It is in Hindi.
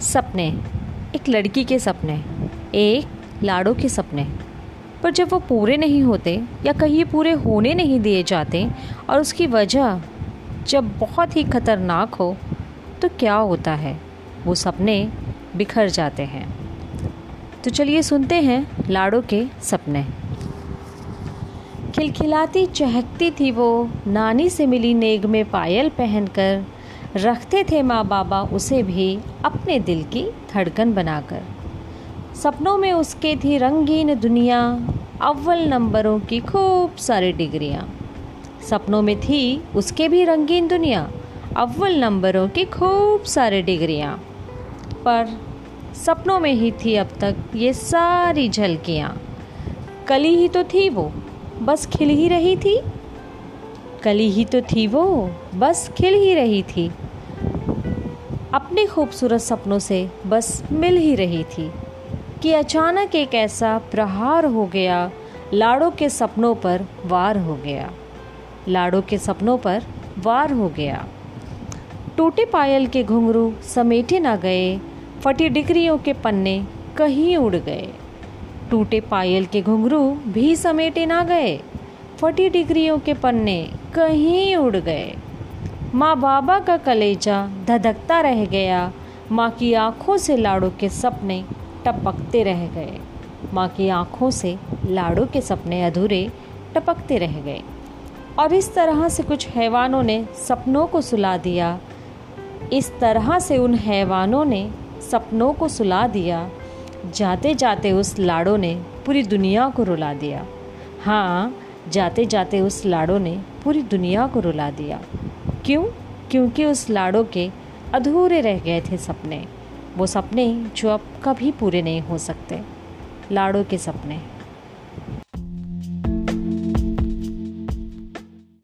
सपने। एक लड़की के सपने, एक लाड़ों के सपने। पर जब वो पूरे नहीं होते या कहीं पूरे होने नहीं दिए जाते और उसकी वजह जब बहुत ही खतरनाक हो तो क्या होता है? वो सपने बिखर जाते हैं। तो चलिए सुनते हैं लाड़ों के सपने। खिलखिलाती चहकती थी वो, नानी से मिली नेग में पायल पहनकर। रखते थे माँ बाबा उसे भी अपने दिल की धड़कन बनाकर। सपनों में उसके थी रंगीन दुनिया, अव्वल नंबरों की खूब सारी डिग्रियाँ। सपनों में थी उसके भी रंगीन दुनिया, अव्वल नंबरों की खूब सारी डिग्रियाँ। पर सपनों में ही थी अब तक ये सारी झलकियाँ। कली ही तो थी वो, बस खिल ही रही थी। कली ही तो थी वो, बस खिल ही रही थी। अपने खूबसूरत सपनों से बस मिल ही रही थी कि अचानक एक ऐसा प्रहार हो गया, लाड़ों के सपनों पर वार हो गया। लाड़ों के सपनों पर वार हो गया। टूटे पायल के घुंघरू समेटे ना गए, फटी डिग्रियों के पन्ने कहीं उड़ गए। टूटे पायल के घुंघरू भी समेटे ना गए, फटी डिग्रियों के पन्ने कहीं उड़ गए। माँ बाबा का कलेजा धधकता रह गया। माँ की आँखों से लाड़ों के सपने टपकते रह गए। माँ की आँखों से लाड़ों के सपने अधूरे टपकते रह गए। और इस तरह से कुछ हैवानों ने सपनों को सुला दिया। इस तरह से उन हैवानों ने सपनों को सुला दिया। जाते जाते उस लाड़ो ने पूरी दुनिया को रुला दिया। हाँ जाते जाते उस लाड़ो ने पूरी दुनिया को रुला दिया। क्यों? क्योंकि उस लाड़ो के अधूरे रह गए थे सपने। वो सपने जो अब कभी पूरे नहीं हो सकते। लाड़ो के सपने।